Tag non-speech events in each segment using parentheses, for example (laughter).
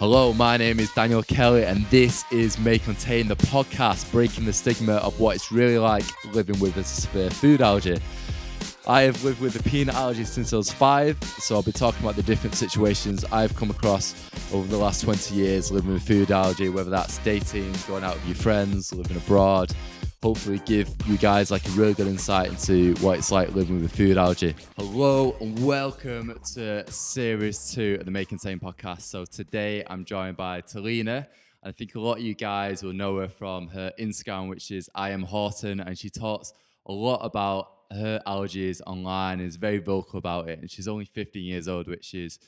Hello, my name is Daniel Kelly, and this is May Contain, the podcast breaking the stigma of what it's really like living with a severe food allergy. I have lived with a peanut allergy since I was five, so I'll be talking about the different situations I've come across over the last 20 years living with food allergy, whether that's dating, going out with your friends, living abroad, hopefully give you guys like a really good insight into what it's like living with a food allergy. Hello and welcome to series two of the May Contain podcast. So today I'm joined by Thalina. I think a lot of you guys will know her from her Instagram, which is I am Houghton, and she talks a lot about her allergies online, is very vocal about it, and she's only 15 years old, which is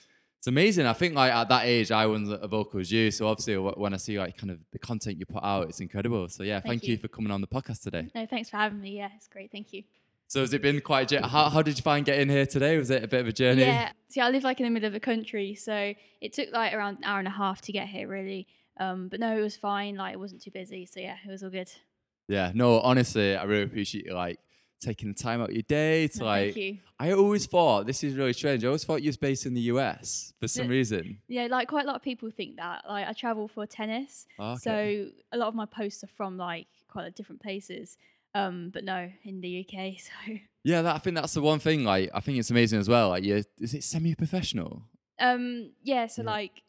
it's amazing. I think like at that age, I wasn't as vocal as you. So obviously, when I see like kind of the content you put out, it's incredible. So yeah, thank, Thank you. you. for coming on the podcast today. No, thanks for having me. Yeah, it's great. Thank you. So has it been quite? a How, how did you find getting here today? Was it a bit of a journey? Yeah. See, I live like in the middle of the country, so it took like around an hour and a half to get here, really. Um, but no, it was fine. Like it wasn't too busy, so yeah, it was all good. Yeah. No, honestly, I really appreciate you like taking the time out of your day to No, like. thank you. I always thought this is really strange. I always thought you was based in the US for some reason. Yeah, like quite a lot of people think that. Like I travel for tennis, Okay. so a lot of my posts are from like quite a different places. Um, but no, in the UK. (laughs) So yeah, that, I think that's the one thing. Like, I think it's amazing as well. Like, you is it semi-professional? um, yeah, so Yeah. like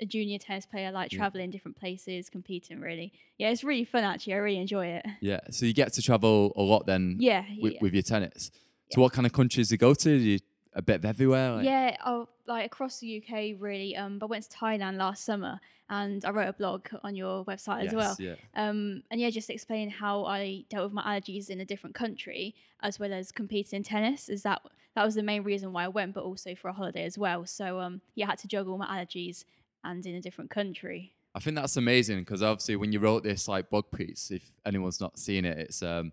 a junior tennis player, like Yeah. traveling different places, competing. Really, yeah, it's really fun. Actually, I really enjoy it. Yeah. So you get to travel a lot then Yeah, with, yeah. with your tennis. So what kind of countries do you go to? Do you, a bit of everywhere? Like, Yeah, oh, like across the UK, really. Um, but I went to Thailand last summer, and I wrote a blog on your website as well. Yeah. Um, and yeah, just explain how I dealt with my allergies in a different country, as well as competing in tennis. Is that that was the main reason why I went, but also for a holiday as well. So um, yeah, I had to juggle my allergies and in a different country. I think that's amazing because obviously when you wrote this like blog piece, if anyone's not seen it, it's um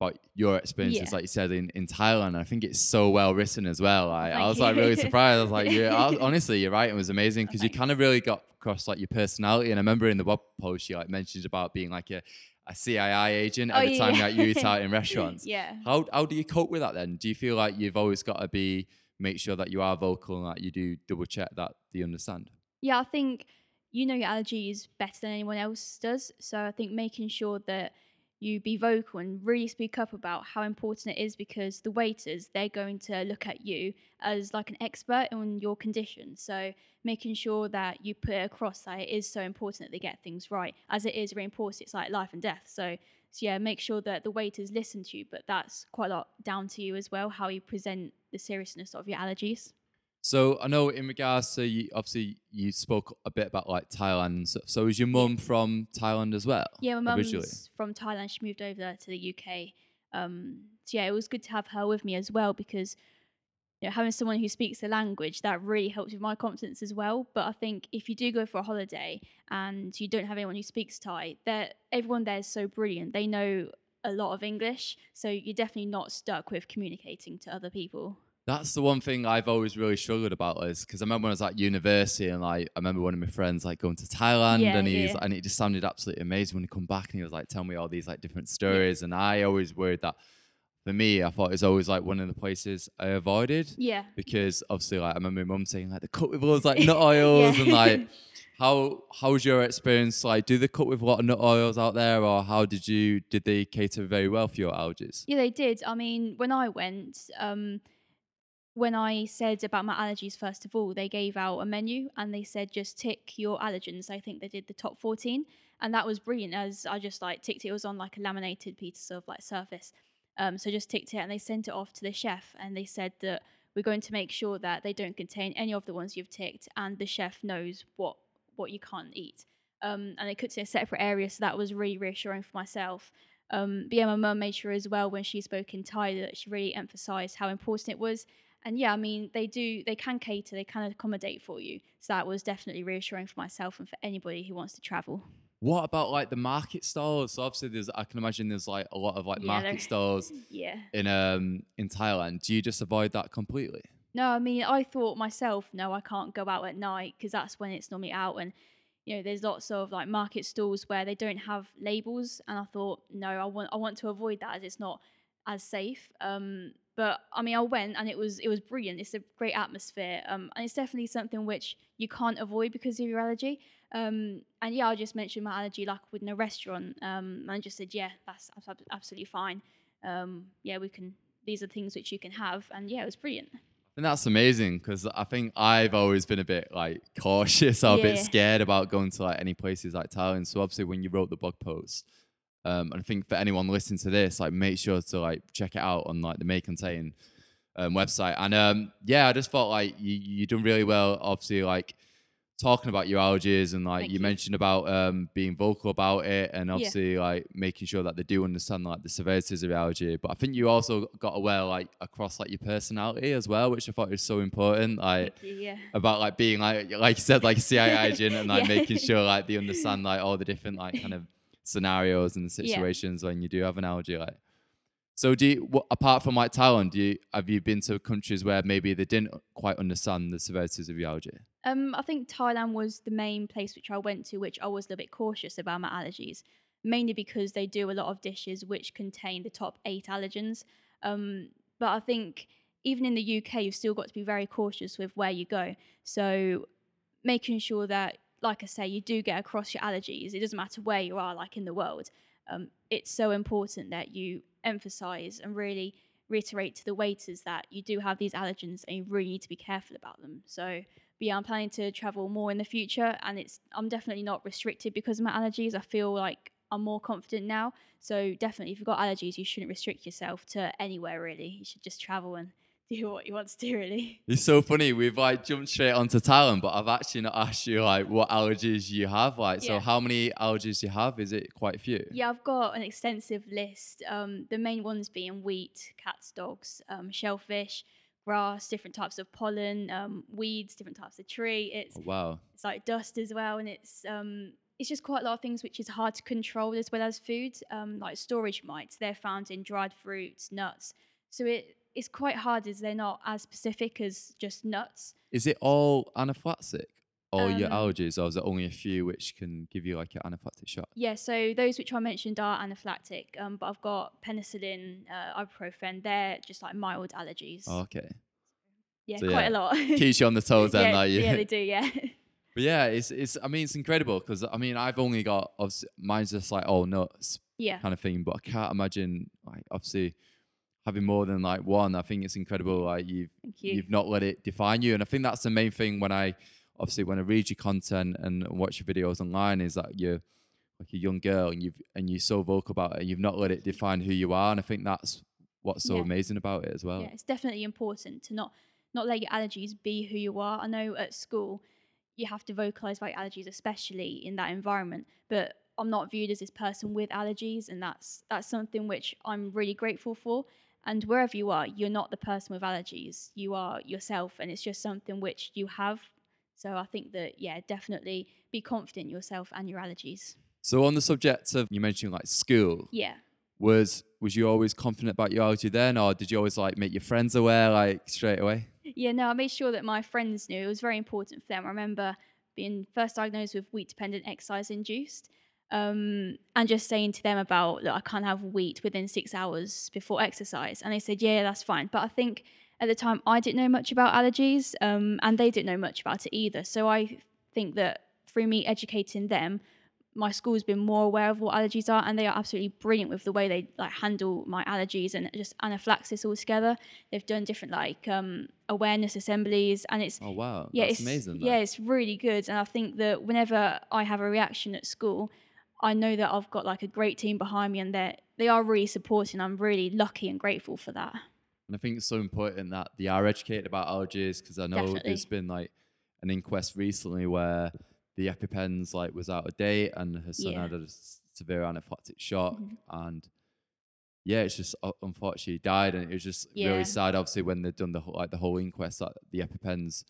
about your experiences, Yeah. like you said in, in Thailand. I think it's so well written as well. I, I was like really surprised. I was like, yeah, I was- (laughs) honestly, you're right. It was amazing because you kind of really got across like your personality. And I remember in the blog post you like mentioned about being like a, a CIA agent Oh, every time yeah. that you eat (laughs) out in restaurants. Yeah. How how do you cope with that then? Do you feel like you've always got to be make sure that you are vocal and that you do double check that you understand? Yeah, I think you know your allergies better than anyone else does. So I think making sure that you be vocal and really speak up about how important it is because the waiters they're going to look at you as like an expert on your condition. So making sure that you put across that it is so important that they get things right, as it is important. It's like life and death. So so yeah, make sure that the waiters listen to you, but that's quite a lot down to you as well, how you present the seriousness of your allergies. So I know in regards to you, obviously you spoke a bit about like Thailand. and stuff. So is your mum from Thailand as well? Yeah, my mum's from Thailand. She moved over to the UK. Um, so yeah, it was good to have her with me as well because you know, having someone who speaks the language that really helps with my confidence as well. But I think if you do go for a holiday and you don't have anyone who speaks Thai, that everyone there is so brilliant. They know a lot of English, so you're definitely not stuck with communicating to other people. That's the one thing I've always really struggled about is because I remember when I was at university and like I remember one of my friends like going to Thailand Yeah, and he's yeah. and it just sounded absolutely amazing when he come back and he was like telling me all these like different stories and I always worried that for me I thought it was always like one of the places I avoided Yeah. because obviously like I remember my mum saying like the cut with loads like (laughs) nut oils and like (laughs) how how was your experience like do they cut with a lot of nut oils out there or how did you did they cater very well for your allergies Yeah, they did. I mean, when I went, um, when I said about my allergies, first of all, they gave out a menu and they said just tick your allergens. I think they did the top 14. And that was brilliant as I just like ticked it. It was on like a laminated piece of like surface. Um, so just ticked it and they sent it off to the chef and they said that we're going to make sure that they don't contain any of the ones you've ticked and the chef knows what what you can't eat. Um, and they cooked in a separate area, so that was really reassuring for myself. Um, but yeah, my mum made sure as well when she spoke in Thai that she really emphasised how important it was. And yeah, I mean they do, they can cater, they can accommodate for you. So that was definitely reassuring for myself and for anybody who wants to travel. What about like the market stalls? So obviously, there's I can imagine there's like a lot of like Yeah, market stalls (laughs) Yeah. in um in Thailand. Do you just avoid that completely? No, I mean, I thought myself, no, I can't go out at night because that's when it's normally out. And, you know, there's lots of like market stalls where they don't have labels. And I thought, no, I want, I want to avoid that as it's not as safe. Um, but I mean, I went and it was it was brilliant. It's a great atmosphere, um, and it's definitely something which you can't avoid because of your allergy. Um, and yeah, I just mentioned my allergy like within a restaurant, um, and I just said, yeah, that's abs- absolutely fine. Um, yeah, we can. These are things which you can have, and yeah, it was brilliant. And that's amazing because I think I've always been a bit like cautious (laughs) or a bit scared about going to like any places like Thailand. So obviously, when you wrote the blog post, um, and I think for anyone listening to this, like make sure to like check it out on like the May Contain um, website. And um, yeah, I just felt like you you done really well. Obviously, like talking about your allergies and like you, you. mentioned about um, being vocal about it and Yeah. obviously like making sure that they do understand like the severities of your allergy but i think you also got aware like across like your personality as well which i thought was so important like you. Yeah. about like being like like you said like a CIA agent and like (laughs) Yeah. making sure like they understand like all the different like kind of scenarios and Yeah. situations when you do have an allergy like so do you wha- apart from like Thailand do you have you been to countries where maybe they didn't quite understand the severities of your allergy Um, I think Thailand was the main place which I went to, which I was a little bit cautious about my allergies, mainly because they do a lot of dishes which contain the top eight allergens. Um, but I think even in the UK, you've still got to be very cautious with where you go. So making sure that, like I say, you do get across your allergies. It doesn't matter where you are, like in the world. Um, it's so important that you emphasize and really reiterate to the waiters that you do have these allergens and you really need to be careful about them. So yeah, I'm planning to travel more in the future, and it's I'm definitely not restricted because of my allergies. I feel like I'm more confident now. So definitely, if you've got allergies, you shouldn't restrict yourself to anywhere really. You should just travel and (laughs) do what you want to do really. It's so funny. We've like jumped straight onto Thailand, but I've actually not asked you like what allergies you have. Like, so how many allergies you have? Is it quite a few? Yeah, I've got an extensive list. Um, the main ones being wheat, cats, dogs, um, shellfish, grass, different types of pollen, um, weeds, different types of tree. It's Oh, wow. it's like dust as well, and it's um, it's just quite a lot of things which is hard to control as well as food, um, like storage mites. They're found in dried fruits, nuts. So it it's quite hard as they're not as specific as just nuts. Is it all anaphylactic? All your Um, allergies, or is there only a few which can give you like an anaphylactic shock? Yeah, so those which I mentioned are anaphylactic, um, but I've got penicillin, uh, ibuprofen. They're just like mild allergies. Oh, okay. yeah, so quite yeah, a lot. (laughs) Keeps you on the toes then, yeah, like you. yeah, (laughs) they do. Yeah. (laughs) But yeah, it's it's. I mean, it's incredible because I mean, I've only got obviously mine's just like all nuts yeah. kind of thing, but I can't imagine like obviously having more than like one. I think it's incredible. Like you've Thank you. you've not let it define you, and I think that's the main thing when I obviously when I read your content and watch your videos online is that you're like a young girl and you've and you're so vocal about it. And you've not let it define who you are, and I think that's what's so Yeah. amazing about it as well. Yeah, it's definitely important to not not let your allergies be who you are. I know at school you have to vocalize about your allergies, especially in that environment. But I'm not viewed as this person with allergies, and that's that's something which I'm really grateful for. And wherever you are, you're not the person with allergies. You are yourself, and it's just something which you have. So I think that yeah, definitely be confident in yourself and your allergies. So on the subject of you mentioned like school, Yeah. was was you always confident about your allergy then, or did you always like make your friends aware like straight away? Yeah, no, I made sure that my friends knew. It was very important for them. I remember being first diagnosed with wheat dependent exercise induced um, and just saying to them about that I can't have wheat within six hours before exercise. And they said, yeah, that's fine. But I think at the time I didn't know much about allergies um, and they didn't know much about it either. So I think that through me educating them, my school's been more aware of what allergies are, and they are absolutely brilliant with the way they like handle my allergies and just anaphylaxis altogether. They've done different like um, awareness assemblies, and it's Oh wow, yeah, that's it's amazing. that. yeah, it's really good. And I think that whenever I have a reaction at school, I know that I've got like a great team behind me, and they they are really supporting. I'm really lucky and grateful for that. And I think it's so important that they are educated about allergies because I know Definitely. there's been like an inquest recently where the EpiPens like was out of date and her son Yeah. had a severe anaphylactic shock Mhm. and yeah, it's just uh, unfortunately he died and it was just Yeah. really sad. Obviously, when they'd done the whole, like the whole inquest, like the EpiPens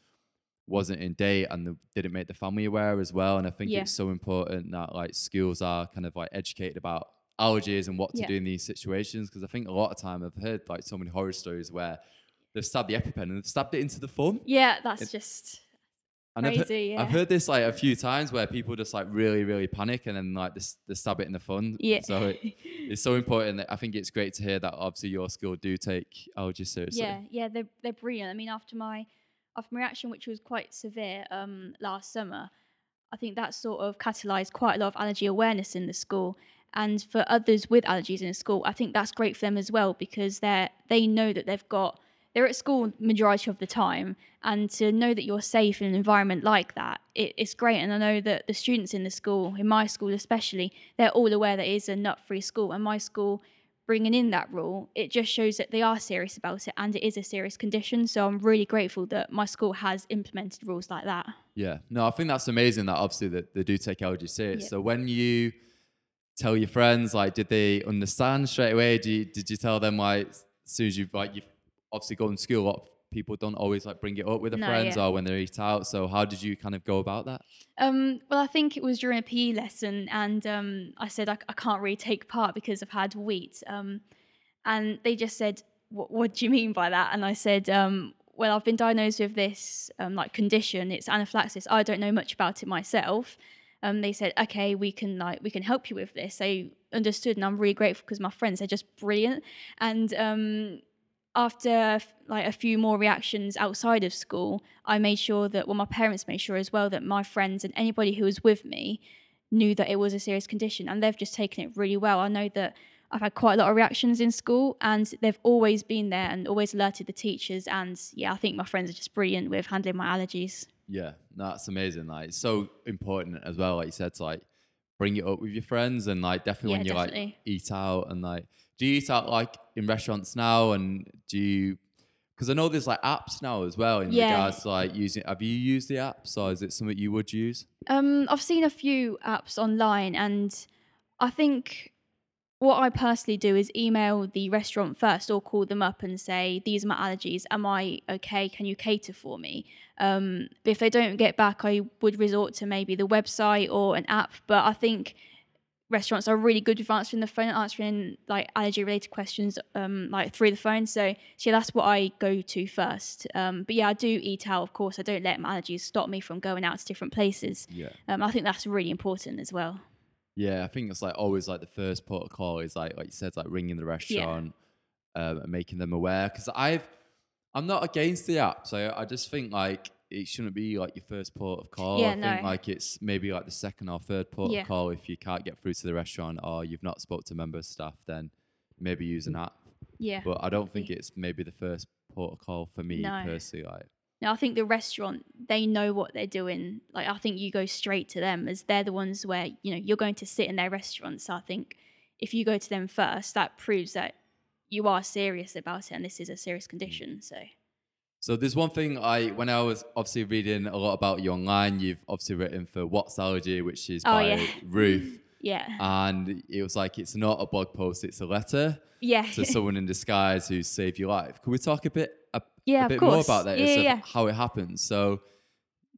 wasn't in date and they didn't make the family aware as well. And I think Yeah. it's so important that like schools are kind of like educated about allergies and what to Yeah. do in these situations because I think a lot of time I've heard like so many horror stories where they've stabbed the EpiPen and they've stabbed it into the thumb. Yeah, that's It- just And I've, he- Crazy, I've heard this like a few times where people just like really, really panic and then like they, they stab it in the fun. Yeah. So it, (laughs) it's so important. That I think it's great to hear that obviously your school do take allergies seriously. Yeah, yeah, they're they're brilliant. I mean, after my after my reaction, which was quite severe um, last summer, I think that sort of catalysed quite a lot of allergy awareness in the school. And for others with allergies in school, I think that's great for them as well because they're they know that they've got they're at school majority of the time, and to know that you're safe in an environment like that, it, it's great. And I know that the students in the school, in my school especially, they're all aware that it is a nut-free school, and my school bringing in that rule, it just shows that they are serious about it and it is a serious condition. So I'm really grateful that my school has implemented rules like that. Yeah. No, I think that's amazing that obviously that they do take allergy serious. Yeah. So when you tell your friends, like, did they understand straight away? Did you, did you tell them like as soon as you've like you've obviously go to school, of people don't always like bring it up with their No, friends yeah. or when they eat out. So how did you kind of go about that? Um, well, I think it was during a PE lesson, and um, I said I, I can't really take part because I've had wheat. Um, and they just said, "What, what do you mean by that?" And I said, um, "Well, I've been diagnosed with this um, like condition. It's anaphylaxis. I don't know much about it myself." Um, they said, "Okay, we can like we can help you with this." They understood, and I'm really grateful because my friends are just brilliant. And um, after like a few more reactions outside of school, I made sure that well, my parents made sure as well that my friends and anybody who was with me knew that it was a serious condition, and they've just taken it really well. I know that I've had quite a lot of reactions in school, and they've always been there and always alerted the teachers. And yeah, I think my friends are just brilliant with handling my allergies. Yeah, that's amazing. Like, it's so important as well. Like you said, to like bring it up with your friends and like definitely Yeah, when you like eat out and like, do you eat out like in restaurants now? And do you? Because I know there's like apps now as well in Yeah. regards to like using. Have you used the apps or is it something you would use? Um, I've seen a few apps online, and I think what I personally do is email the restaurant first or call them up and say, These are my allergies. Am I okay? Can you cater for me? Um, but if they don't get back, I would resort to maybe the website or an app. But I think restaurants are really good with answering the phone, answering like allergy related questions um, like through the phone. So, so yeah, that's what I go to first. Um, but yeah, I do eat out, of course. I don't let my allergies stop me from going out to different places. Yeah. Um, I think that's really important as well. Yeah, I think it's like always like the first protocol is like like you said, like ringing the restaurant um, and making them aware. Because I've I'm not against the app, so I just think like it shouldn't be like your first port of call. Yeah, I think like it's maybe like the second or third port Yeah. of call if you can't get through to the restaurant or you've not spoke to member staff, then maybe use an app. Yeah. But I don't think it's maybe the first port of call for me No. personally. Like Now, I think the restaurant, they know what they're doing. Like, I think you go straight to them as they're the ones where, you know, you're going to sit in their restaurant. So I think if you go to them first, that proves that you are serious about it and this is a serious Mm. condition. So, So there's one thing I when I was obviously reading a lot about you online, you've obviously written for What's Allergy, which is Oh, by yeah. Ruth. (laughs) yeah. And it was like it's not a blog post, it's a letter yeah. to (laughs) someone in disguise who saved your life. Can we talk a bit a, Yeah, a bit more about that? Yeah, yeah. how it happened. So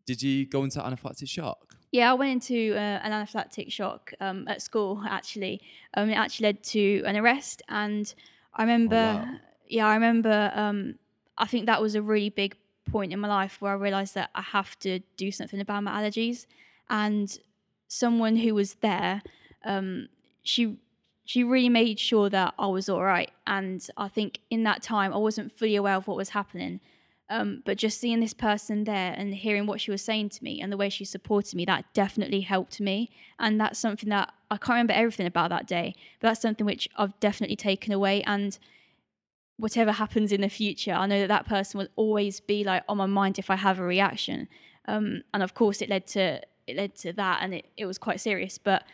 did you go into anaphylactic shock? Yeah, I went into uh, an anaphylactic shock um, at school. Actually, um, it actually led to an arrest, and I remember. wow. Yeah, I remember. Um, I think that was a really big point in my life where I realised that I have to do something about my allergies, and someone who was there, um, she she really made sure that I was all right. And I think in that time I wasn't fully aware of what was happening. Um, but just seeing this person there and hearing what she was saying to me and the way she supported me, that definitely helped me. And that's something that I can't remember everything about that day, but that's something which I've definitely taken away. And whatever happens in the future, I know that that person will always be like on my mind if I have a reaction. Um, and of course, it led to it led to that, and it, it was quite serious. But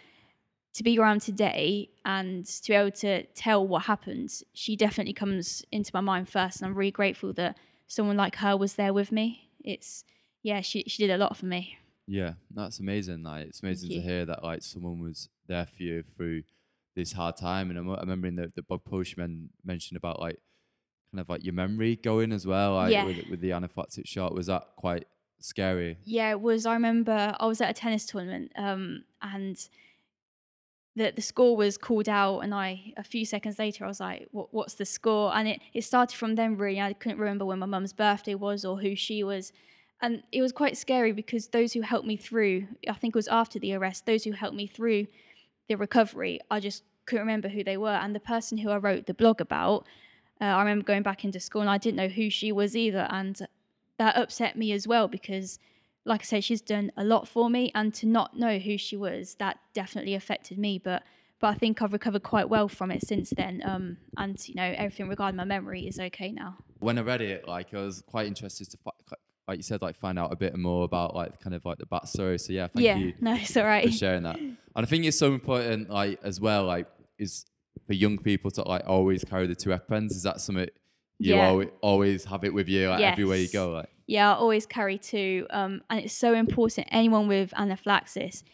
to be around today and to be able to tell what happened, she definitely comes into my mind first, and I'm really grateful that someone like her was there with me. It's yeah, she she did a lot for me. Yeah, that's amazing. Like it's amazing to hear that like someone was there for you through this hard time. And I'm, I remember in the, the blog post you men, mentioned about like kind of like your memory going as well, like Yeah. with with the anaphylactic shock. Was that quite scary? Yeah, it was. I remember I was at a tennis tournament, um, and the the score was called out, and I a few seconds later I was like, what, "What's the score?" And it it started from then. Really, I couldn't remember when my mum's birthday was or who she was, and it was quite scary because those who helped me through, I think it was after the arrest, those who helped me through the recovery, I just couldn't remember who they were. And the person who I wrote the blog about, uh, I remember going back into school and I didn't know who she was either. And that upset me as well because, like I said, she's done a lot for me. And to not know who she was, that definitely affected me. But but I think I've recovered quite well from it since then. Um, and you know, everything regarding my memory is okay now. When I read it, like I was quite interested to, like you said, like find out a bit more about like kind of like the backstory. So yeah, thank yeah, you. (laughs) no, it's all right. For sharing that, and I think it's so important, like as well, like is for young people to like always carry the two EpiPens. Is that something you Yeah. always, always have it with you like everywhere you go? Like Yeah, I always carry two. Um, and it's so important. Anyone with anaphylaxis,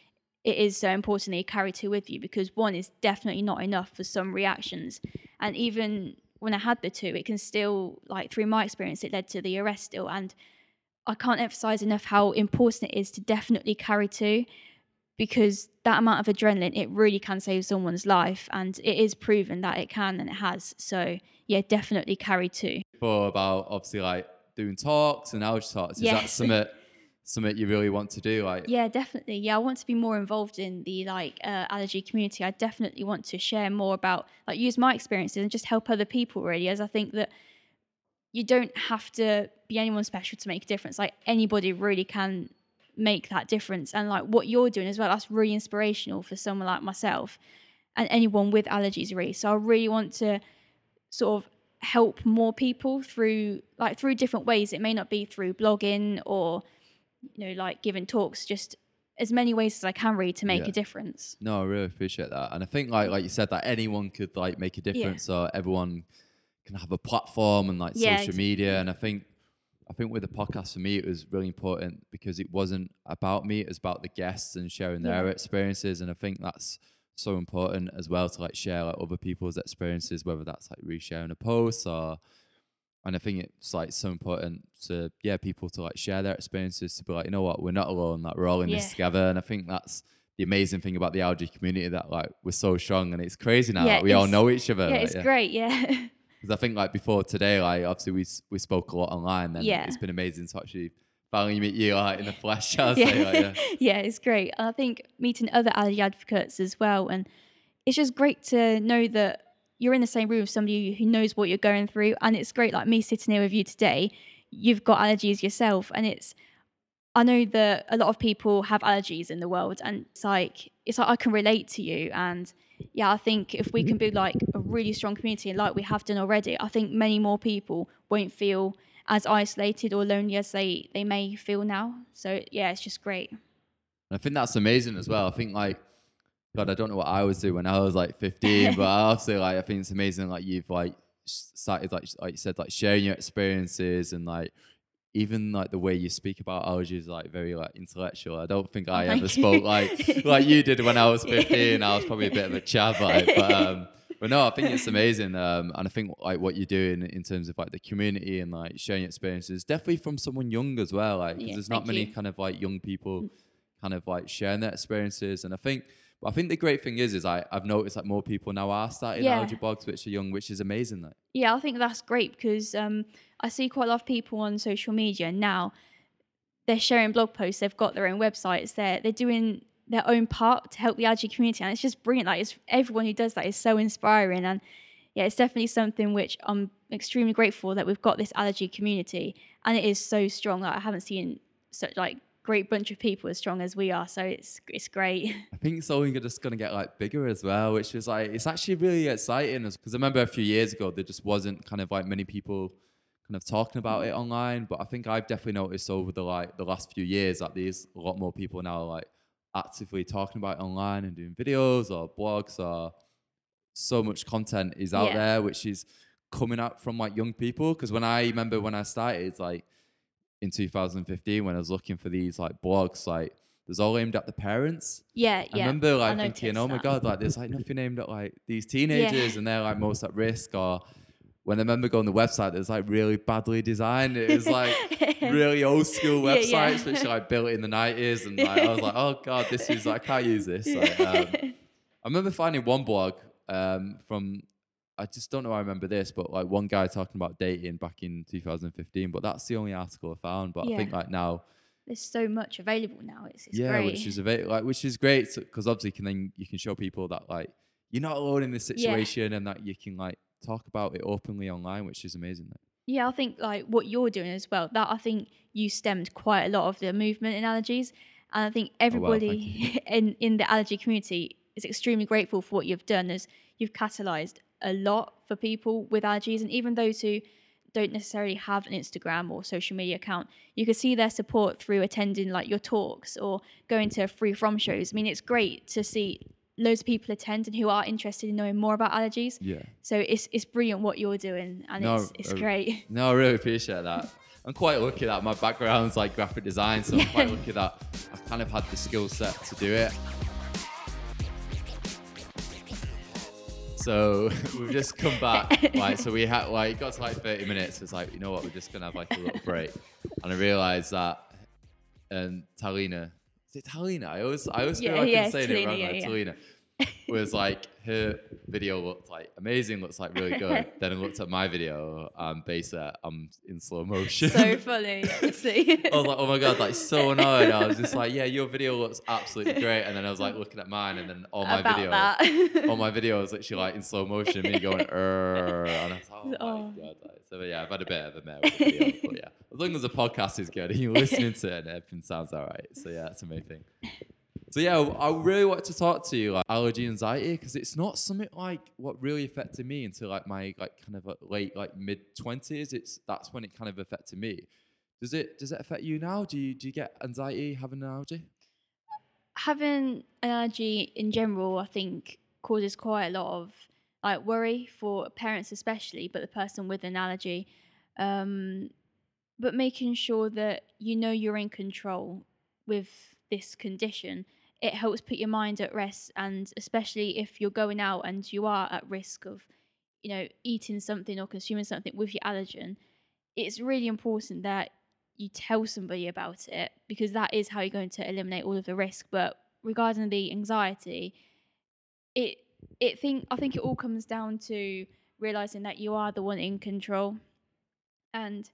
it is so important that you carry two with you because one is definitely not enough for some reactions. And even when I had the two, it can still, like through my experience, it led to the arrest still. And I can't emphasize enough how important it is to definitely carry two because that amount of adrenaline, it really can save someone's life. And it is proven that it can and it has. So, yeah, definitely carry two. for about obviously like doing talks and allergy talks. Is that Yes. (laughs) something something you really want to do? Like Yeah, definitely. Yeah, I want to be more involved in the like uh, allergy community. I definitely want to share more about like use my experiences and just help other people really as I think that you don't have to be anyone special to make a difference. Like anybody really can make that difference and like what you're doing as well that's really inspirational for someone like myself and anyone with allergies really. So I really want to sort of help more people through like through different ways. It may not be through blogging or you know like giving talks, just as many ways as I can really to make Yeah. a difference. No, I really appreciate that. And I think like like you said that anyone could like make a difference or everyone can have a platform and like Yeah, social media. And I think I think with the podcast for me it was really important because it wasn't about me, it was about the guests and sharing their Yeah. experiences. And I think that's so important as well to like share like other people's experiences, whether that's like resharing a post or and I think it's like so important to yeah, people to like share their experiences to be like, you know what, we're not alone, like we're all in this together. And I think that's the amazing thing about the allergy community that like we're so strong and it's crazy now. Yeah, like, we all know each other. yeah, like, it's great. Yeah, (laughs) Because I think like before today, like obviously we we spoke a lot online, and Yeah. it's been amazing to actually finally meet you like in the flesh. (laughs) Yeah. say, like, yeah. (laughs) yeah, it's great. And I think meeting other allergy advocates as well, and it's just great to know that you're in the same room with somebody who knows what you're going through. And it's great, like me sitting here with you today. You've got allergies yourself, and it's. I know that a lot of people have allergies in the world, and it's like it's like I can relate to you. And yeah, I think if we can mm-hmm. build like a really strong community, like we have done already, I think many more people won't feel as isolated or lonely as they they may feel now. So yeah, it's just great. I think that's amazing as well. I think like, God, I don't know what I was doing when I was like (laughs) 15, but I also like, I think it's amazing. Like you've like started like like you said like sharing your experiences and like even like the way you speak about allergies is like very like intellectual. I don't think I Oh, thank ever you. spoke like like you did when I was (laughs) 15. I was probably a bit of a chav, but um, but no, I think it's amazing. Um, and I think like what you're doing in terms of like the community and like sharing experiences, definitely from someone young as well. Like Yeah, there's not many you. Mm. kind of like young people kind of like sharing their experiences. And I think, but I think the great thing is, is I I've noticed that more people now are starting Yeah. allergy blogs, which are young, which is amazing. Like, Yeah, I think that's great because um, I see quite a lot of people on social media now. They're sharing blog posts. They've got their own websites. They're they're doing their own part to help the allergy community, and it's just brilliant. Like it's everyone who does that is so inspiring, and yeah, it's definitely something which I'm extremely grateful that we've got this allergy community, and it is so strong. Like I haven't seen such like great bunch of people as strong as we are, so it's it's great. (laughs) I think it's only just gonna get like bigger as well, which is like it's actually really exciting. Because I remember a few years ago there just wasn't kind of like many people kind of talking about mm-hmm. it online. But I think I've definitely noticed over the like the last few years that there's a lot more people now like actively talking about it online and doing videos or blogs or so much content is out Yeah. there, which is coming up from like young people. Because when I remember when I started, like in 2015, when I was looking for these like blogs, like there's all aimed at the parents. yeah, I yeah. remember like I thinking, oh my that. god, like there's like nothing aimed at like these (laughs) teenagers and they're like most at risk. Or when I remember going to the website, it was like really badly designed. It was like (laughs) really old school Yeah, yeah. websites, which are like built in the 90s. And like, I was like, oh god, this is like, I can't use this. Like, um, (laughs) I remember finding one blog um, from I just don't know. I remember this, but like one guy talking about dating back in 2015, but that's the only article I found. But I think like now, There's so much available now. It's, it's yeah, great. which is a very like which is great because obviously can then you can show people that like you're not alone in this situation and that you can like talk about it openly online, which is amazing. Like, Yeah, I think like what you're doing as well. That I think you stemmed quite a lot of the movement in allergies, and I think Oh, wow, everybody (laughs) in in the allergy community is extremely grateful for what you've done. As you've catalysed a lot for people with allergies, and even those who don't necessarily have an Instagram or social media account, you can see their support through attending like your talks or going to free from shows. I mean, it's great to see loads of people attend and who are interested in knowing more about allergies. yeah. So it's it's brilliant what you're doing, and No, it's it's uh, great. No, I really appreciate that. I'm quite lucky that my background's like graphic design, so I'm quite (laughs) lucky that I've kind of had the skill set to do it. So (laughs) we've just come back, like, so we had, like, it got to like 30 minutes. It's like, you know what, we're just gonna have like a little break. And I realised that, and Thalina, is it Thalina? I always, I always feel Yeah, like yeah, I'm saying it wrong. yeah, like, yeah. Thalina was like her video looked like amazing, looks like really good. (laughs) then I looked at my video um, and basically I'm in slow motion. so funny, honestly. (laughs) I was like, oh my god, like so annoyed. I was just like, yeah, your video looks absolutely great. And then I was like looking at mine, and then all my about video, that. (laughs) all my video was literally like in slow motion, me going, "Err," and I was like, oh my Oh. god. Like, so yeah, I've had a bit of a mare with the video, but yeah, as long as the podcast is good and you're listening to it and everything sounds all right. So yeah, that's thing. So yeah, I really want to talk to you like allergy anxiety because it's not something like what really affected me until like my like kind of like, late like mid twenties. It's that's when it kind of affected me. Does it does it affect you now? Do you do you get anxiety having an allergy? Having an allergy in general, I think, causes quite a lot of like worry for parents, especially, but the person with an allergy. Um, but making sure that you know you're in control with this condition, it helps put your mind at rest. And especially if you're going out and you are at risk of, you know, eating something or consuming something with your allergen, it's really important that you tell somebody about it because that is how you're going to eliminate all of the risk. But regarding the anxiety, it it think I think it all comes down to realizing that you are the one in control. And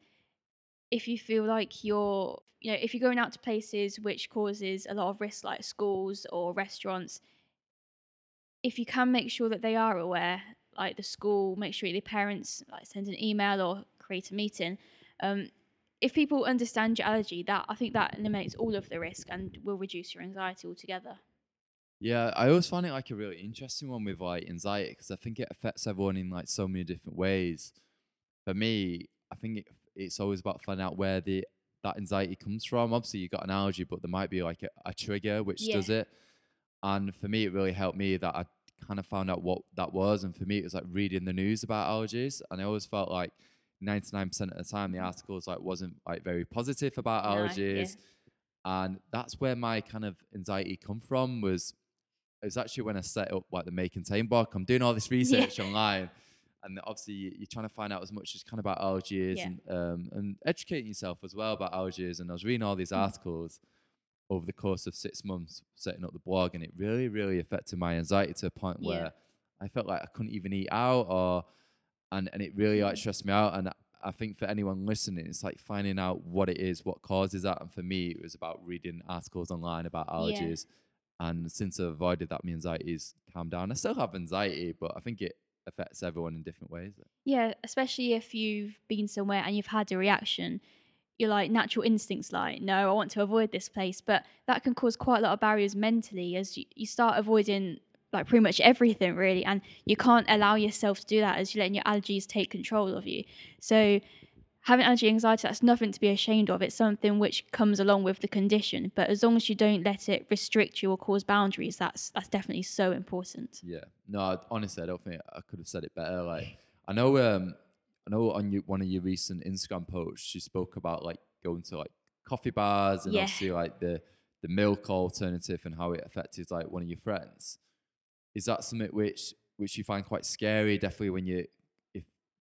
if you feel like you're you know, if you're going out to places which causes a lot of risk like schools or restaurants, if you can make sure that they are aware, like the school, make sure the parents like send an email or create a meeting. Um, if people understand your allergy, that I think that eliminates all of the risk and will reduce your anxiety altogether. Yeah, I always find it like a really interesting one with like anxiety because I think it affects everyone in like so many different ways. For me, I think it, it's always about finding out where the that anxiety comes from. Obviously, you got an allergy, but there might be like a, a trigger which Yeah. does it. And for me, it really helped me that I kind of found out what that was. And for me, it was like reading the news about allergies, and I always felt like 99% of the time the articles like wasn't like very positive about No, yeah. allergies and that's where my kind of anxiety come from was it was actually when I set up like the May Contain book. I'm doing all this (laughs) research online, and obviously you- you're trying to find out as much as kind of about allergies Yeah. and um, and educating yourself as well about allergies. And I was reading all these Mm. articles over the course of six months setting up the blog, and it really, really affected my anxiety to a point Yeah. where I felt like I couldn't even eat out, or and and it really like Mm. stressed me out. And I think for anyone listening, it's like finding out what it is, what causes that. And for me, it was about reading articles online about Yeah. allergies. And since I've avoided that, my anxiety's calmed down. I still have anxiety, but I think it affects everyone in different ways. Yeah, especially if you've been somewhere and you've had a reaction, you're like natural instincts like, no, I want to avoid this place. But that can cause quite a lot of barriers mentally as you, you start avoiding like pretty much everything really. And you can't allow yourself to do that as you're letting your allergies take control of you. So having allergy anxiety, that's nothing to be ashamed of. It's something which comes along with the condition. But as long as you don't let it restrict you or cause boundaries, that's that's definitely so important. Yeah. No, I, honestly, I don't think I could have said it better. Like, I know, um, I know on you, one of your recent Instagram posts, you spoke about like going to like coffee bars and Yeah. obviously like the the milk alternative and how it affected like one of your friends. Is that something which which you find quite scary? Definitely when you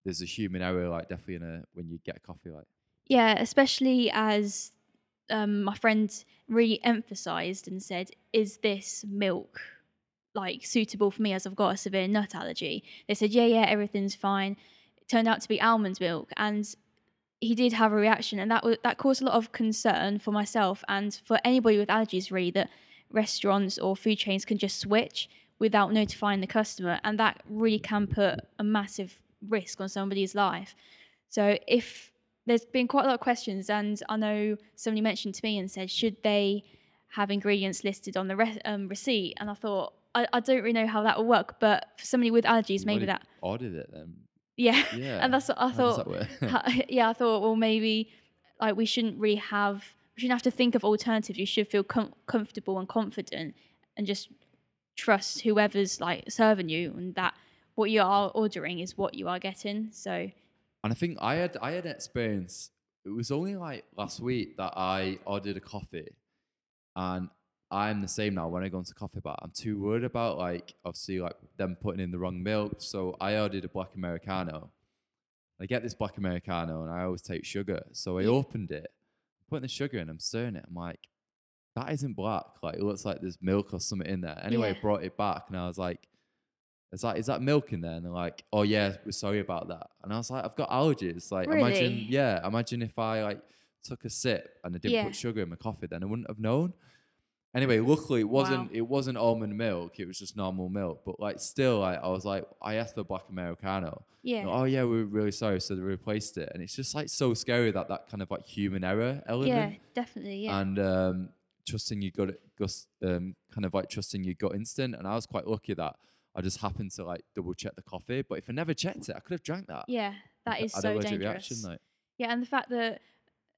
there's a human error, like definitely in a when you get coffee, like Yeah, especially as um, my friend really emphasized and said, "Is this milk?" like suitable for me as I've got a severe nut allergy. They said, yeah, yeah, everything's fine. It turned out to be almond milk, and he did have a reaction, and that was, that caused a lot of concern for myself and for anybody with allergies. Really, that restaurants or food chains can just switch without notifying the customer, and that really can put a massive risk on somebody's life. So if there's been quite a lot of questions, and I know somebody mentioned to me and said, should they have ingredients listed on the re- um, receipt? And I thought, I, I, don't really know how that will work, but for somebody with allergies, maybe that, ordered it then. yeah. (laughs) Yeah. And that's what I thought. (laughs) yeah, I thought, well, maybe like we shouldn't really have, we shouldn't have to think of alternatives. You should feel com- comfortable and confident and just trust whoever's like serving you and that what you are ordering is what you are getting. So, And I think I had I had an experience. It was only like last week that I ordered a coffee, and I'm the same now. When I go into coffee bar, I'm too worried about like obviously like them putting in the wrong milk. So I ordered a black americano. I get this black americano, and I always take sugar. So I Yeah. opened it, putting the sugar in. I'm stirring it. I'm like, that isn't black. Like it looks like there's milk or something in there. Anyway, I brought it back, and I was like. Is that milk in there? And they're like, oh yeah, we're sorry about that. And I was like, I've got allergies. Like, imagine, yeah, imagine if I like took a sip and I didn't Yeah. put sugar in my coffee, then I wouldn't have known. Anyway, luckily it wasn't Wow. it wasn't almond milk. It was just normal milk. But like still, like I was like, I asked for black americano. yeah. Oh yeah, we're really sorry. So they replaced it, and it's just like so scary that that kind of like human error element yeah, definitely. Yeah. and um, trusting your gut, um, kind of like trusting your gut instinct. And I was quite lucky that I just happened to like double check the coffee. But if I never checked it, I could have drank that. yeah, that is so dangerous. reaction. Like, Yeah, and the fact that,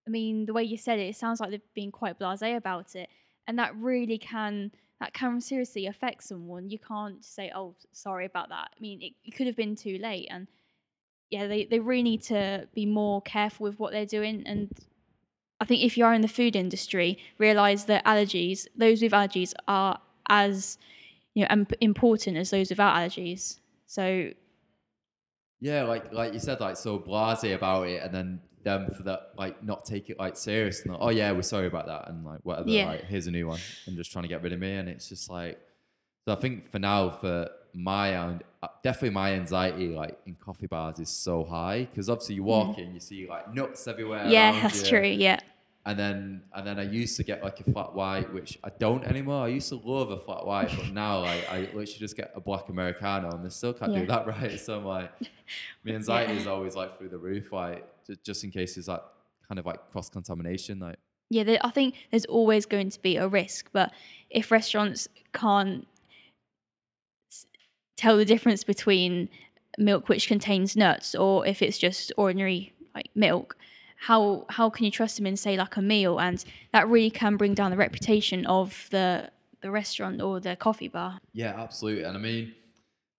I mean, the way you said it, it sounds like they've been quite blasé about it, and that really can that can seriously affect someone. You can't say, "Oh, sorry about that." I mean, it, it could have been too late, and yeah, they they really need to be more careful with what they're doing. And I think if you are in the food industry, realize that allergies, those with allergies, are as you know imp- important as those without allergies. So yeah, like like you said, like so blasé about it, and then them for that like not take it like serious and like, oh yeah, we're sorry about that, and like whatever, Yeah. like here's a new one, and just trying to get rid of me, and it's just like, so I think for now for my own, uh, definitely my anxiety like in coffee bars is so high because obviously you walk in, you see like nuts everywhere. Mm. yeah, that's you. true. Yeah, And then and then I used to get like a flat white, which I don't anymore. I used to love a flat white, but (laughs) now like I literally just get a black americano, and they still can't Yeah. do that (laughs) right. So I'm like, (laughs) my anxiety is always like through the roof, like just in case there's like kind of like cross contamination, like yeah. There, I think there's always going to be a risk, but if restaurants can't tell the difference between milk which contains nuts or if it's just ordinary like milk, how how can you trust them in say like a meal? And that really can bring down the reputation of the the restaurant or the coffee bar. Yeah, absolutely. And I mean,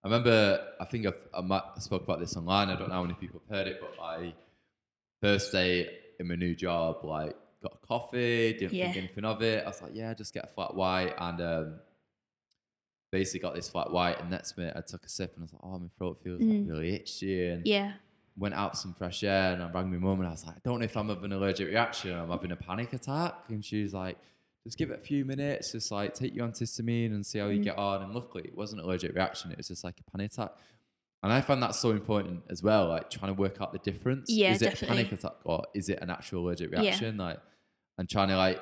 I remember, I think I've, I, might, I spoke about this online. I don't know how many people have heard it, but my first day in my new job, like, got a coffee, didn't Yeah. think anything of it. I was like, yeah, just get a flat white. And um, basically got this flat white. And next minute, I took a sip and I was like, oh, my throat feels like Mm. really itchy. And Yeah, went out for some fresh air and I rang my mum and I was like, I don't know if I'm having an allergic reaction. I'm having a panic attack. And she's like, just give it a few minutes, just like take your antihistamine and see how you Mm. get on. And luckily, it wasn't an allergic reaction. It was just like a panic attack. And I find that so important as well, like trying to work out the difference. Yeah, is it a panic attack or is it an actual allergic reaction? Yeah. reaction? Like, and trying to like,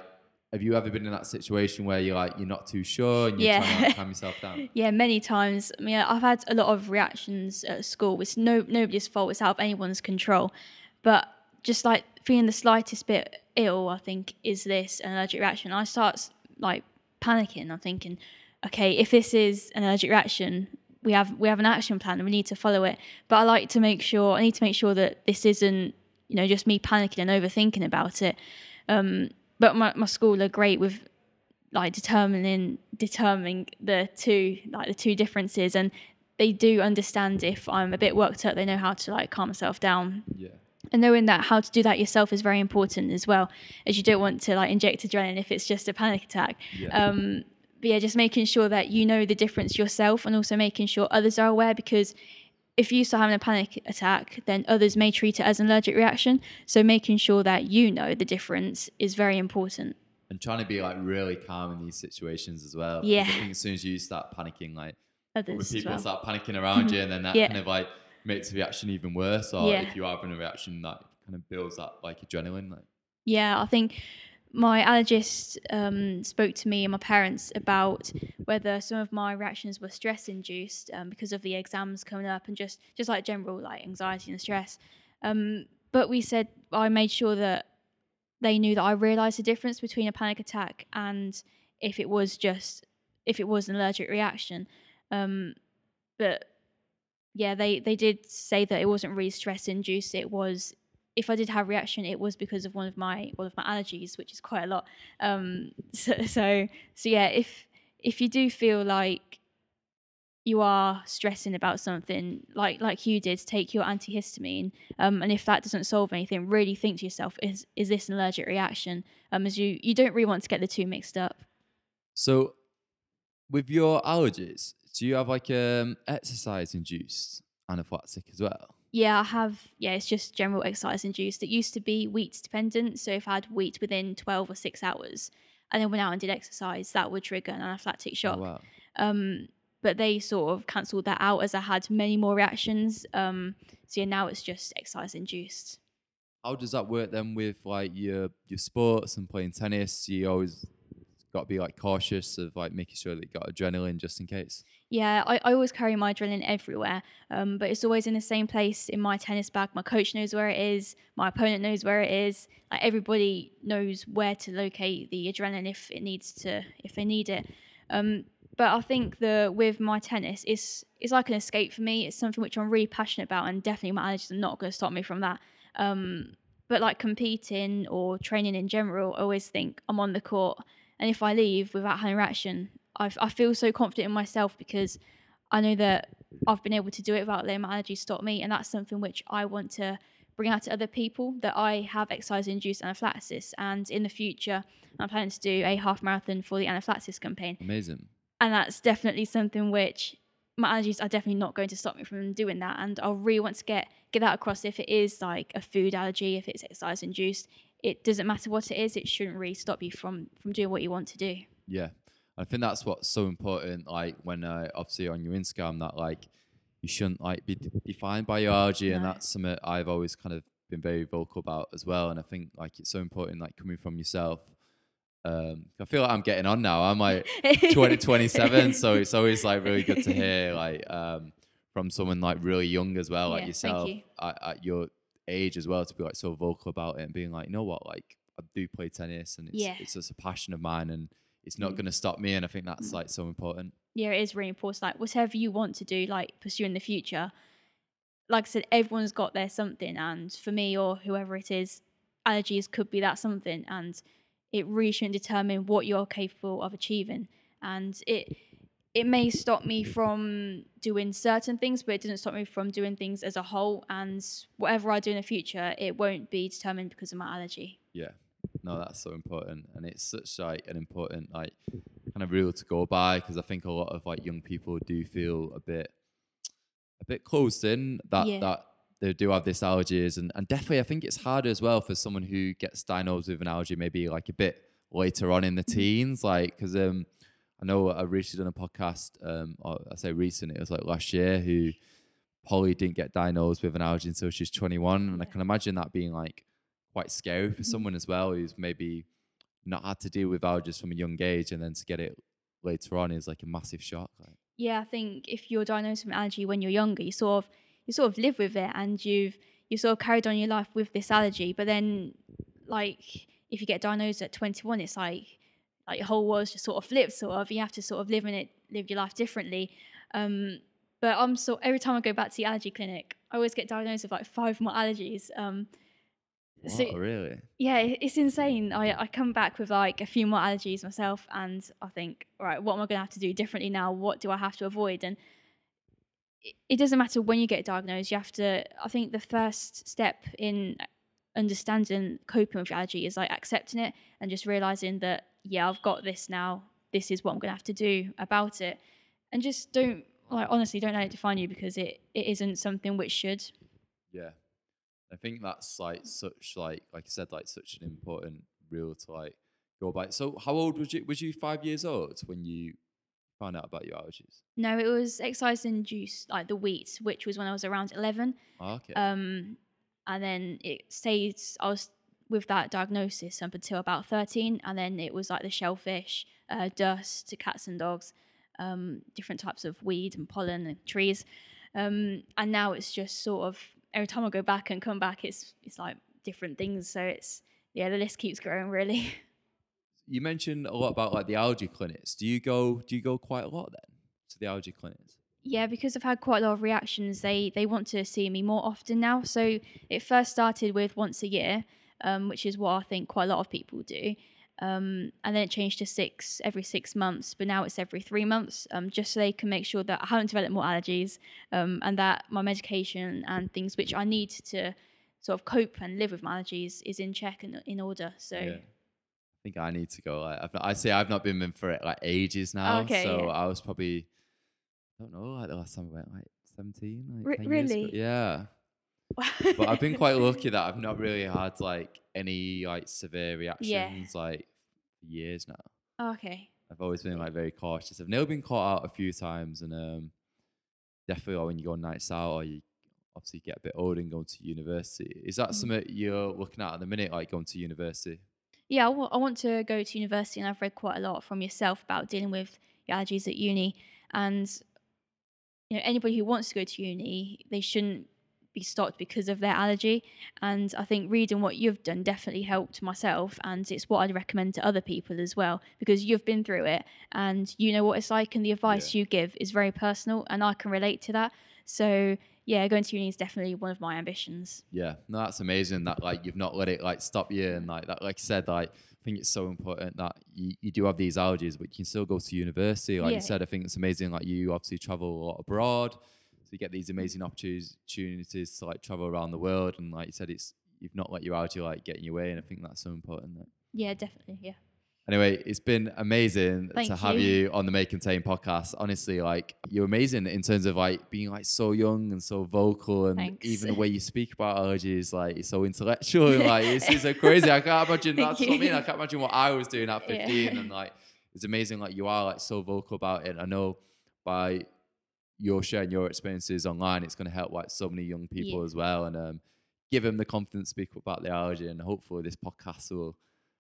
have you ever been in that situation where you're like, you're not too sure and you're trying to Yeah. like, calm yourself down? (laughs) Yeah, many times. I mean, I've had a lot of reactions at school. It's no nobody's fault. It's out of anyone's control. But just like feeling the slightest bit ill, I think is this an allergic reaction. I start like panicking. I'm thinking, okay, if this is an allergic reaction, we have we have an action plan and we need to follow it. But I like to make sure I need to make sure that this isn't you know just me panicking and overthinking about it. Um, but my, my school are great with like determining determining the two like the two differences and they do understand if I'm a bit worked up they know how to like calm myself down Yeah. and knowing that how to do that yourself is very important as well as you don't want to like inject adrenaline if it's just a panic attack Yeah. um but yeah just making sure that you know the difference yourself and also making sure others are aware because if you start having a panic attack then others may treat it as an allergic reaction so making sure that you know the difference is very important and trying to be like really calm in these situations as well. Yeah. I think as soon as you start panicking, like Others people well. start panicking (laughs) around you, and then that Yeah. kind of like makes the reaction even worse. Or Yeah. if you are having a reaction, that kind of builds up like adrenaline. Like, Yeah, I think my allergist um, spoke to me and my parents about whether some of my reactions were stress induced um, because of the exams coming up and just just like general like anxiety and stress. Um, but we said I made sure that they knew that I realised the difference between a panic attack and if it was just if it was an allergic reaction. Um, but yeah, they they did say that it wasn't really stress induced. It was if I did have reaction, it was because of one of my one of my allergies, which is quite a lot. Um, (laughs) so so so yeah, if if you do feel like you are stressing about something, like like you did, take your antihistamine. Um, and if that doesn't solve anything, really think to yourself: is is this an allergic reaction? Um, as you you don't really want to get the two mixed up. so with your allergies, do you have like um exercise induced anaphylactic as well? Yeah, I have. Yeah, it's just general exercise induced. It used to be wheat dependent. So if I had wheat within 12 or six hours and then went out and did exercise, that would trigger an anaphylactic Oh, shock. wow. Um, but they sort of cancelled that out as I had many more reactions. Um, so yeah, now it's just exercise induced. How does that work then with like your your sports and playing tennis? You always got to be like cautious of like making sure that you got adrenaline just in case. Yeah, I, I always carry my adrenaline everywhere, um, but it's always in the same place in my tennis bag. My coach knows where it is. My opponent knows where it is. Like everybody knows where to locate the adrenaline if it needs to, if they need it. Um, but I think the with my tennis, it's it's like an escape for me. It's something which I'm really passionate about, and definitely my allergies are not going to stop me from that. Um, but like competing or training in general, I always think I'm on the court, and if I leave without having reaction, I, I feel so confident in myself because I know that I've been able to do it without letting my allergies stop me, and that's something which I want to bring out to other people that I have exercise-induced anaphylaxis, and in the future, I'm planning to do a half marathon for the anaphylaxis campaign, Amazing. and that's definitely something which my allergies are definitely not going to stop me from doing that, and I really want to get get that across. If it is like a food allergy, if it's exercise-induced, it doesn't matter what it is. It shouldn't really stop you from from doing what you want to do. Yeah. I think that's what's so important. Like when uh, obviously on your Instagram, that like you shouldn't like be d- defined by your allergy, and that's something I've always kind of been very vocal about as well. And I think like it's so important, like coming from yourself. Um, I feel like I'm getting on now. I'm like 2027, so it's always like really good to hear like um, from someone like really young as well, like Yeah, yourself you. at, at your age as well, to be like so vocal about it and being like, you know what, like I do play tennis, and it's Yeah. it's just a passion of mine, and it's not Mm. going to stop me. And I think that's like so important. yeah, it is really important. Like whatever you want to do, like pursue in the future. Like I said, everyone's got their something, and for me or whoever it is, allergies could be that something, and it really shouldn't determine what you're capable of achieving. And it it may stop me from doing certain things, but it doesn't stop me from doing things as a whole. And whatever I do in the future, it won't be determined because of my allergy. Yeah. No, that's so important, and it's such like an important like kind of rule to go by because I think a lot of like young people do feel a bit a bit closed in that Yeah. that they do have this allergies and, and definitely I think it's harder as well for someone who gets diagnosed with an allergy maybe like a bit later on in the teens like because um I know I recently done a podcast um or I say recent it was like last year who Polly didn't get diagnosed with an allergy until she's 21 and I can imagine that being like quite scary for Mhm. someone as well who's maybe not had to deal with allergies from a young age and then to get it later on is like a massive shock like Yeah, I think if you're diagnosed with an allergy when you're younger, you sort of you sort of live with it and you've you sort of carried on your life with this allergy. But then like if you get diagnosed at 21, it's like like your whole world's just sort of flipped. Sort of you have to sort of live in it, live your life differently. Um, but I'm so every time I go back to the allergy clinic, I always get diagnosed with like five more allergies. Um, so Wow, really yeah, it's insane. I, I come back with like a few more allergies myself, and I think, right, what am I going to have to do differently now? What do I have to avoid? And it, it doesn't matter when you get diagnosed. You have to. I think the first step in understanding coping with your allergy is like accepting it and just realizing that yeah, I've got this now. This is what I'm going to have to do about it, and just don't like honestly don't let it define you because it it isn't something which should. Yeah. I think that's like such like like I said, like such an important rule to like go by. So how old was you? Was you five years old when you found out about your allergies? No, it was exercise induced, like the wheat, which was when I was around 11. Oh, okay. Um, and then it stayed, I was with that diagnosis up until about 13. And then it was like the shellfish, uh, dust, to cats and dogs, um, different types of weed and pollen and trees. Um, and now it's just sort of every time I go back and come back, it's it's like different things. So it's yeah, the list keeps growing really. you mentioned a lot about like the allergy clinics. Do you go? Do you go quite a lot then to the allergy clinics? Yeah, because I've had quite a lot of reactions. They they want to see me more often now. So it first started with once a year, um, which is what I think quite a lot of people do. Um, and then it changed to six every six months, but now it's every three months, um, just so they can make sure that I haven't developed more allergies um, and that my medication and things which I need to sort of cope and live with my allergies is in check and in order. So. Yeah. I think I need to go. Like, I've not, I say I've not been in for it like ages now. Okay, so yeah. I was probably, I don't know, like the last time I went, like 17, like Re- 10 years ago. really? Yeah. But I've been quite lucky that I've not really had like any like severe reactions like years now. okay. I've always been like very cautious. I've never been caught out a few times, and um, definitely like, when you go on nights out or you obviously get a bit older and go to university. Is that Mhm. something you're looking at at the minute, like going to university? Yeah, I I want to go to university, and I've read quite a lot from yourself about dealing with your allergies at uni. And you know, anybody who wants to go to uni, they shouldn't be stopped because of their allergy. And I think reading what you've done definitely helped myself, and it's what I'd recommend to other people as well because you've been through it and you know what it's like, and the advice you give is very personal, and I can relate to that. So yeah, going to uni is definitely one of my ambitions. Yeah, no, that's amazing that like you've not let it like stop you and like that. Like I said, like I think it's so important that you, you do have these allergies, but you can still go to university. Like Yeah. you said, I think it's amazing. Like you obviously travel a lot abroad, so you get these amazing opportunities to like travel around the world. And like you said, it's you've not let your allergy like get in your way, and I think that's so important. That Yeah, definitely. Yeah. Anyway, it's been amazing Thank to have you. you on the May Contain podcast. Honestly, like you're amazing in terms of like being like so young and so vocal, and Thanks. even the way you speak about allergies, like it's so (laughs) intellectual. and, like it's, it's so crazy. I can't imagine. That's what I mean. I can't imagine what I was doing at Yeah. 15, and like it's amazing. Like you are like so vocal about it. I know by your sharing your experiences online, it's going to help like so many young people Yeah. as well, and um, give them the confidence to speak about the allergy. And hopefully, this podcast will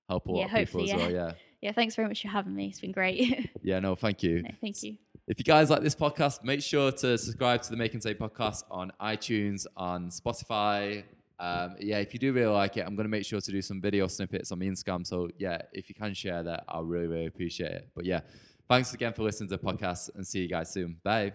help a lot Yeah, of people as well. yeah. Yeah. Yeah, thanks very much for having me. It's been great. (laughs) Yeah, no, thank you. No, Thank you. If you guys like this podcast, make sure to subscribe to the May Contain podcast on iTunes, on Spotify. Um, yeah, if you do really like it, I'm going to make sure to do some video snippets on my Instagram. So, yeah, if you can share that, I'll really, really appreciate it. But, yeah, thanks again for listening to the podcast and see you guys soon. Bye.